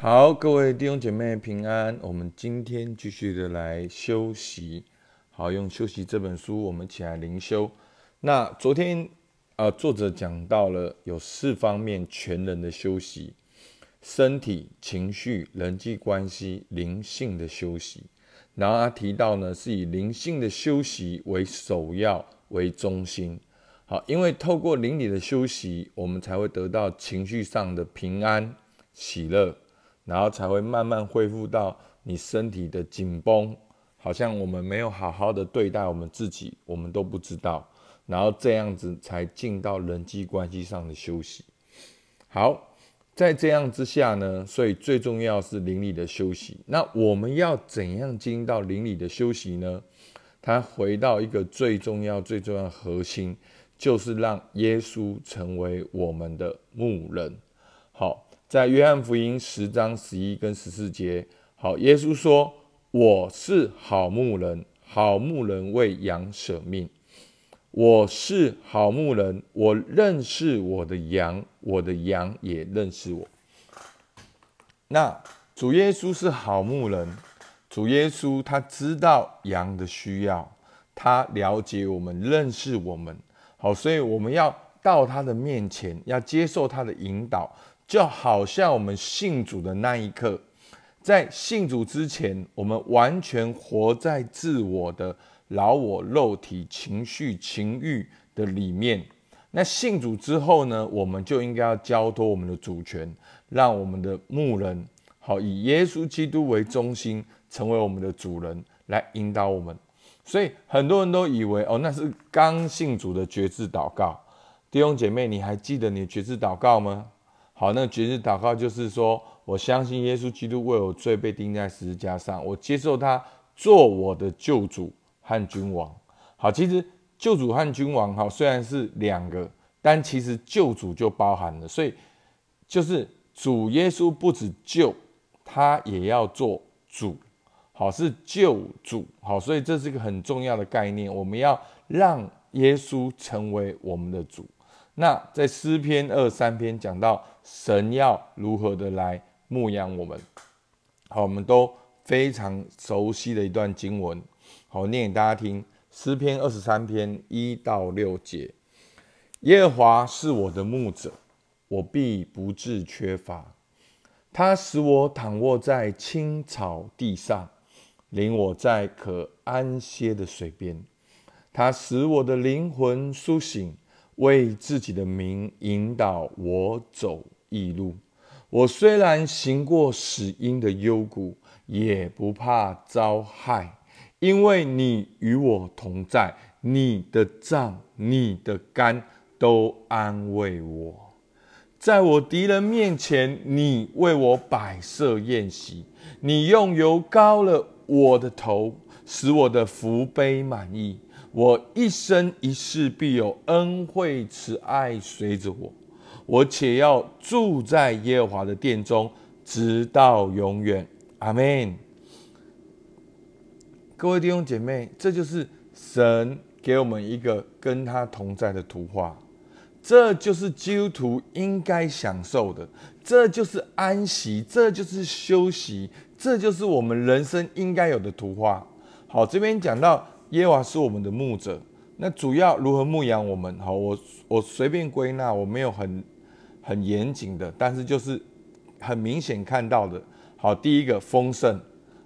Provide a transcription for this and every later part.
好，各位弟兄姐妹平安。我们今天继续的来休息。好，用休息这本书，我们起来灵修。那昨天啊，作者讲到了有四方面全人的休息：身体、情绪、人际关系、灵性的休息。然后他提到呢，是以灵性的休息为首要为中心。好，因为透过灵里的休息，我们才会得到情绪上的平安、喜乐。然后才会慢慢恢复到你身体的紧绷，好像我们没有好好的对待我们自己，我们都不知道。然后这样子才进到人际关系上的休息。好，在这样之下呢，所以最重要是邻里的休息。那我们要怎样进到邻里的休息呢？他回到一个最重要、最重要的核心，就是让耶稣成为我们的牧人。好。在约翰福音十章十一跟十四节，好，耶稣说：“我是好牧人，好牧人为羊舍命。我是好牧人，我认识我的羊，我的羊也认识我。”那主耶稣是好牧人，主耶稣他知道羊的需要，他了解我们，认识我们。好，所以我们要到他的面前，要接受他的引导。就好像我们信主的那一刻，在信主之前，我们完全活在自我的老我、肉体、情绪、情欲的里面。那信主之后呢，我们就应该要交托我们的主权，让我们的牧人好以耶稣基督为中心，成为我们的主人，来引导我们。所以很多人都以为哦，那是刚信主的绝志祷告。弟兄姐妹，你还记得你的绝志祷告吗？好，那绝志祷告就是说，我相信耶稣基督为我罪被钉在十字架上，我接受他做我的救主和君王。好，其实救主和君王，哈，虽然是两个，但其实救主就包含了，所以就是主耶稣不止救，他也要做主。好，是救主。好，所以这是一个很重要的概念，我们要让耶稣成为我们的主。那在诗篇二三篇讲到神要如何的来牧养我们，好，我们都非常熟悉的一段经文，好念给大家听。诗篇二十三篇一到六节：耶和华是我的牧者，我必不致缺乏。他使我躺卧在青草地上，领我在可安歇的水边。他使我的灵魂苏醒。为自己的名引导我走义路，我虽然行过死荫的幽谷，也不怕遭害，因为你与我同在，你的杖、你的肝都安慰我。在我敌人面前，你为我摆设宴席，你用油膏了我的头，使我的福杯满意。我一生一世必有恩惠慈爱随着我，我且要住在耶和华的殿中，直到永远。阿门。各位弟兄姐妹，这就是神给我们一个跟他同在的图画，这就是基督徒应该享受的，这就是安息，这就是休息，这就是我们人生应该有的图画。好，这边讲到。耶和华是我们的牧者，那主要如何牧养我们？好，我我随便归纳，我没有很很严谨的，但是就是很明显看到的。好，第一个丰盛，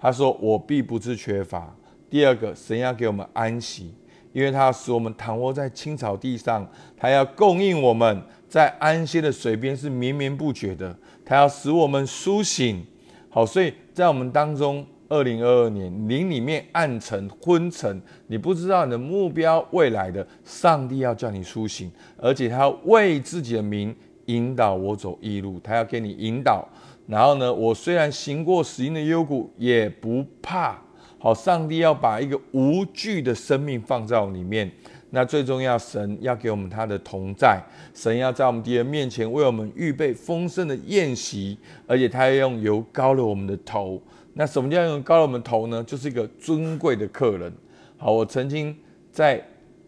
他说我必不是缺乏。第二个，神要给我们安息，因为他要使我们躺卧在青草地上，他要供应我们在安歇的水边是绵绵不绝的，他要使我们苏醒。好，所以在我们当中。二零二二年，灵里面暗沉昏沉，你不知道你的目标未来的，上帝要叫你苏醒，而且他要为自己的名引导我走义路，他要给你引导。然后呢，我虽然行过死荫的幽谷，也不怕。好，上帝要把一个无惧的生命放在我里面。那最重要，神要给我们他的同在，神要在我们敌人面前为我们预备丰盛的宴席，而且他要用油膏了我们的头。那什么叫用高了我们头呢？就是一个尊贵的客人。好，我曾经在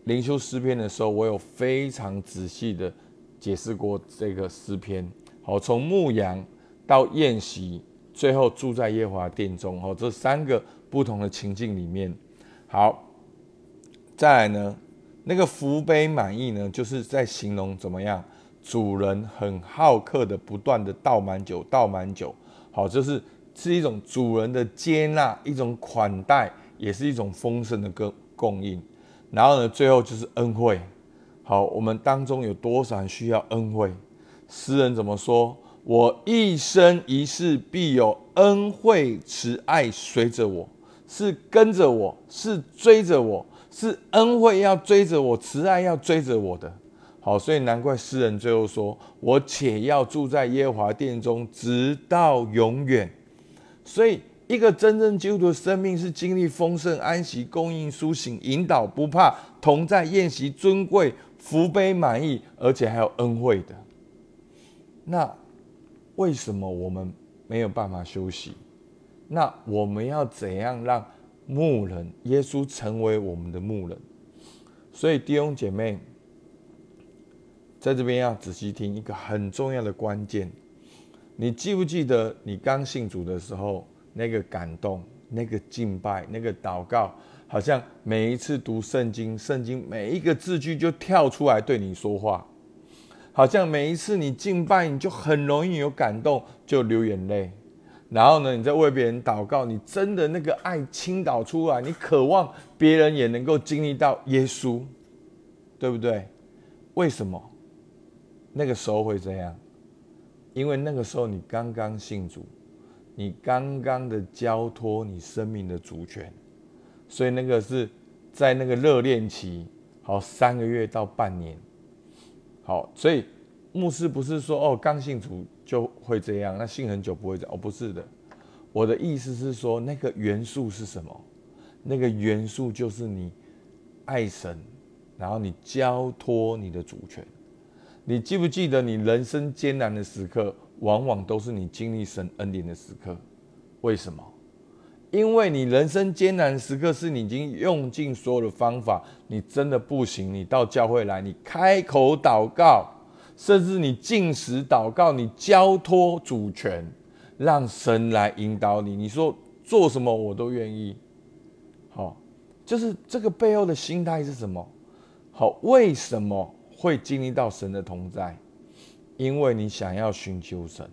灵修诗篇的时候，我有非常仔细的解释过这个诗篇。好，从牧羊到宴席，最后住在耶和华殿中。哦，这三个不同的情境里面，好，再来呢，那个福杯满意呢，就是在形容怎么样，主人很好客的，不断的倒满酒，倒满酒。好，就是是一种主人的接纳，一种款待，也是一种丰盛的供供应。然后呢，最后就是恩惠。好，我们当中有多少人需要恩惠？诗人怎么说？我一生一世必有恩惠慈爱随着我，是跟着我，是追着我，是恩惠要追着我，慈爱要追着我的。好，所以难怪诗人最后说：“我且要住在耶华殿中，直到永远。”所以，一个真正基督徒的生命是经历丰盛、安息、供应、苏醒、引导，不怕同在宴席、尊贵、福杯满意，而且还有恩惠的。那为什么我们没有办法休息？那我们要怎样让牧人耶稣成为我们的牧人？所以弟兄姐妹。在这边要仔细听一个很重要的关键，你记不记得你刚信主的时候那个感动、那个敬拜、那个祷告，好像每一次读圣经，圣经每一个字句就跳出来对你说话，好像每一次你敬拜，你就很容易有感动，就流眼泪。然后呢，你在为别人祷告，你真的那个爱倾倒出来，你渴望别人也能够经历到耶稣，对不对？为什么？那个时候会这样，因为那个时候你刚刚信主，你刚刚的交托你生命的主权，所以那个是在那个热恋期，好三个月到半年，好，所以牧师不是说哦刚信主就会这样，那信很久不会这样，哦不是的，我的意思是说那个元素是什么？那个元素就是你爱神，然后你交托你的主权。你记不记得，你人生艰难的时刻，往往都是你经历神恩典的时刻。为什么？因为你人生艰难的时刻，是你已经用尽所有的方法，你真的不行，你到教会来，你开口祷告，甚至你进食祷告，你交托主权，让神来引导你。你说做什么我都愿意。好，就是这个背后的心态是什么？好，为什么？会经历到神的同在，因为你想要寻求神，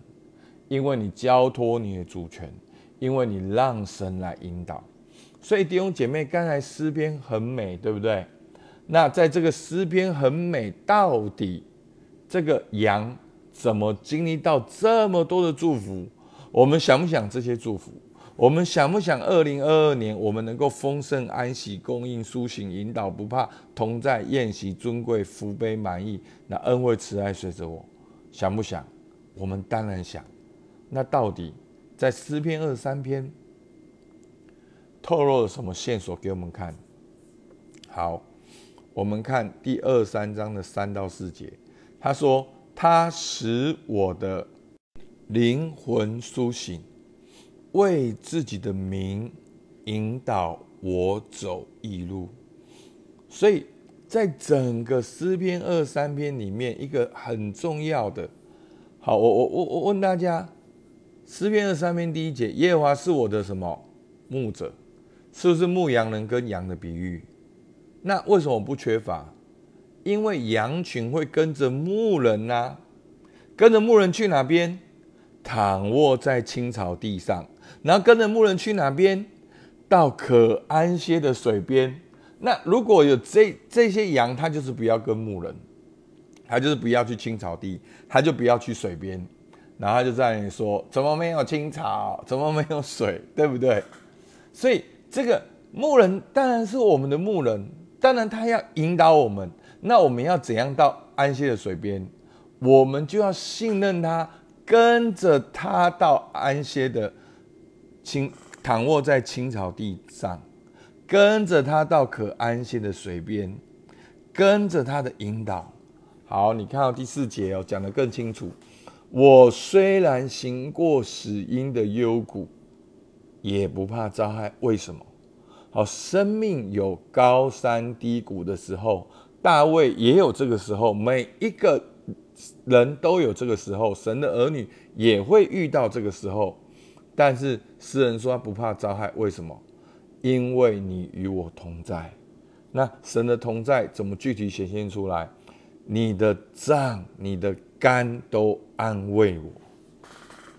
因为你交托你的主权，因为你让神来引导。所以弟兄姐妹，刚才诗篇很美，对不对？那在这个诗篇很美，到底这个羊怎么经历到这么多的祝福？我们想不想这些祝福？我们想不想二零二二年我们能够丰盛安息供应苏醒引导不怕同在宴席尊贵福杯满意那恩惠慈爱随着我想不想？我们当然想。那到底在诗篇二十三篇透露了什么线索给我们看？好，我们看第二三章的三到四节，他说：“他使我的灵魂苏醒。”为自己的名引导我走义路，所以在整个诗篇二三篇里面，一个很重要的，好，我我我我问大家，诗篇二三篇第一节，耶和华是我的什么牧者，是不是牧羊人跟羊的比喻？那为什么不缺乏？因为羊群会跟着牧人呐，跟着牧人去哪边？躺卧在青草地上。然后跟着牧人去哪边？到可安歇的水边。那如果有这这些羊，它就是不要跟牧人，它就是不要去青草地，它就不要去水边。然后他就在那里说：怎么没有青草？怎么没有水？对不对？所以这个牧人当然是我们的牧人，当然他要引导我们。那我们要怎样到安歇的水边？我们就要信任他，跟着他到安歇的。青躺卧在青草地上，跟着他到可安心的水边，跟着他的引导。好，你看到第四节哦，讲得更清楚。我虽然行过死荫的幽谷，也不怕遭害。为什么？好，生命有高山低谷的时候，大卫也有这个时候，每一个人都有这个时候，神的儿女也会遇到这个时候。但是诗人说他不怕遭害，为什么？因为你与我同在。那神的同在怎么具体显现出来？你的脏、你的肝都安慰我。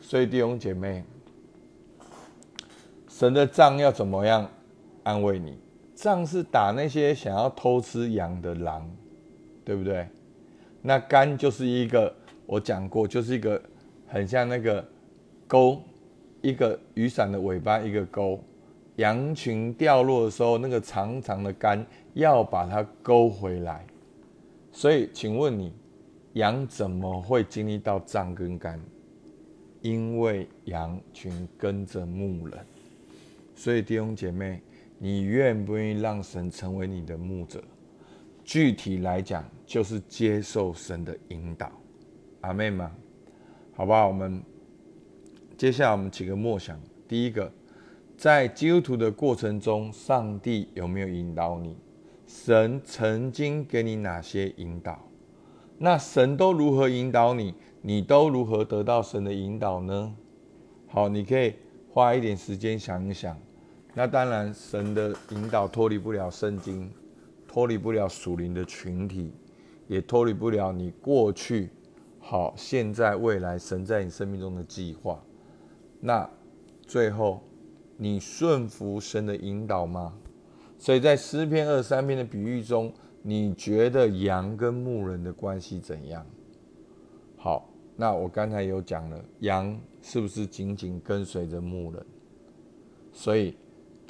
所以弟兄姐妹，神的脏要怎么样安慰你？仗是打那些想要偷吃羊的狼，对不对？那肝就是一个，我讲过，就是一个很像那个钩，一个雨伞的尾巴，一个钩。羊群掉落的时候，那个长长的杆要把它勾回来。所以，请问你，羊怎么会经历到杖跟杆？因为羊群跟着牧人。所以，弟兄姐妹。你愿不愿意让神成为你的牧者？具体来讲，就是接受神的引导。阿妹吗？好不好？我们接下来我们几个默想。第一个，在基督徒的过程中，上帝有没有引导你？神曾经给你哪些引导？那神都如何引导你？你都如何得到神的引导呢？好，你可以花一点时间想一想。那当然，神的引导脱离不了圣经，脱离不了属灵的群体，也脱离不了你过去、好、现在、未来神在你生命中的计划。那最后，你顺服神的引导吗？所以在诗篇二三篇的比喻中，你觉得羊跟牧人的关系怎样？好，那我刚才有讲了，羊是不是紧紧跟随着牧人？所以。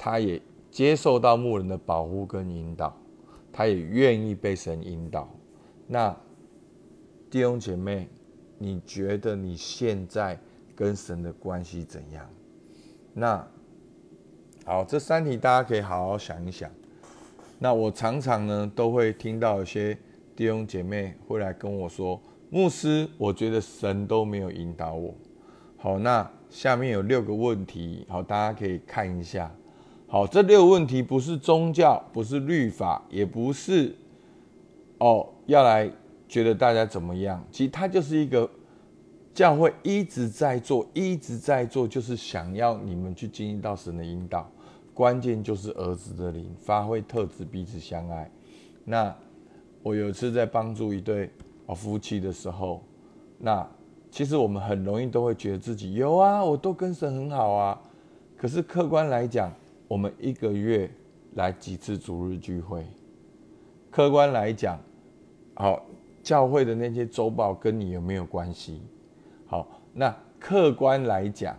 他也接受到牧人的保护跟引导，他也愿意被神引导。那弟兄姐妹，你觉得你现在跟神的关系怎样？那好，这三题大家可以好好想一想。那我常常呢都会听到有些弟兄姐妹会来跟我说：“牧师，我觉得神都没有引导我。”好，那下面有六个问题，好，大家可以看一下。好，这六个问题不是宗教，不是律法，也不是哦，要来觉得大家怎么样？其实它就是一个教会一直在做，一直在做，就是想要你们去经历到神的引导。关键就是儿子的灵发挥特质，彼此相爱。那我有一次在帮助一对哦夫妻的时候，那其实我们很容易都会觉得自己有啊，我都跟神很好啊。可是客观来讲，我们一个月来几次主日聚会？客观来讲，好，教会的那些周报跟你有没有关系？好，那客观来讲，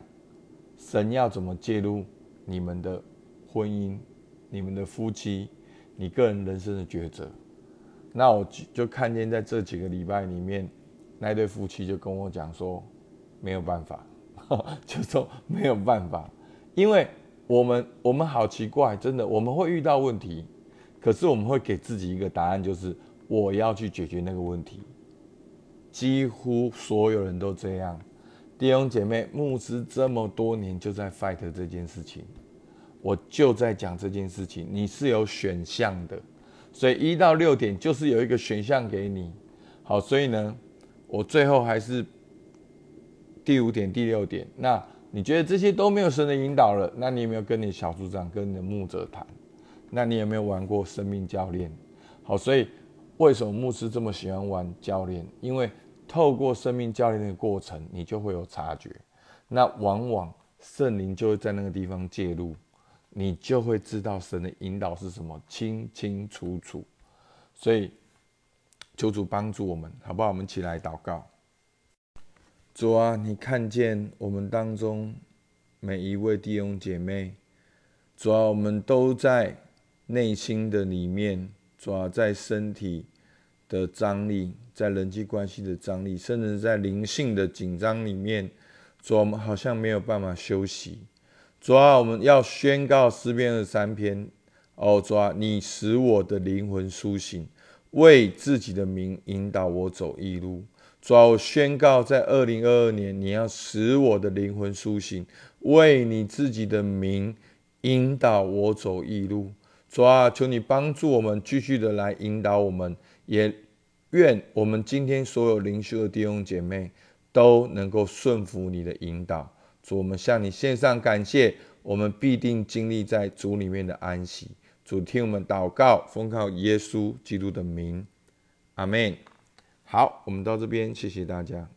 神要怎么介入你们的婚姻、你们的夫妻、你个人人生的抉择？那我就看见在这几个礼拜里面，那对夫妻就跟我讲说，没有办法，就说没有办法，因为。我们我们好奇怪，真的，我们会遇到问题，可是我们会给自己一个答案，就是我要去解决那个问题。几乎所有人都这样，弟兄姐妹，牧师这么多年就在 fight 这件事情，我就在讲这件事情。你是有选项的，所以一到六点就是有一个选项给你。好，所以呢，我最后还是第五点、第六点那。你觉得这些都没有神的引导了？那你有没有跟你小组长、跟你的牧者谈？那你有没有玩过生命教练？好，所以为什么牧师这么喜欢玩教练？因为透过生命教练的过程，你就会有察觉。那往往圣灵就会在那个地方介入，你就会知道神的引导是什么，清清楚楚。所以求主帮助我们，好不好？我们起来祷告。主啊，你看见我们当中每一位弟兄姐妹，主啊，我们都在内心的里面，主啊，在身体的张力，在人际关系的张力，甚至在灵性的紧张里面，主啊，我们好像没有办法休息。主啊，我们要宣告诗篇的三篇，哦，主啊，你使我的灵魂苏醒，为自己的名引导我走义路。主啊，我宣告，在二零二二年，你要使我的灵魂苏醒，为你自己的名引导我走义路。主啊，求你帮助我们，继续的来引导我们，也愿我们今天所有灵修的弟兄姐妹都能够顺服你的引导，主，我们向你献上感谢，我们必定经历在主里面的安息。主，听我们祷告，奉靠耶稣基督的名，阿门。好，我们到这边，谢谢大家。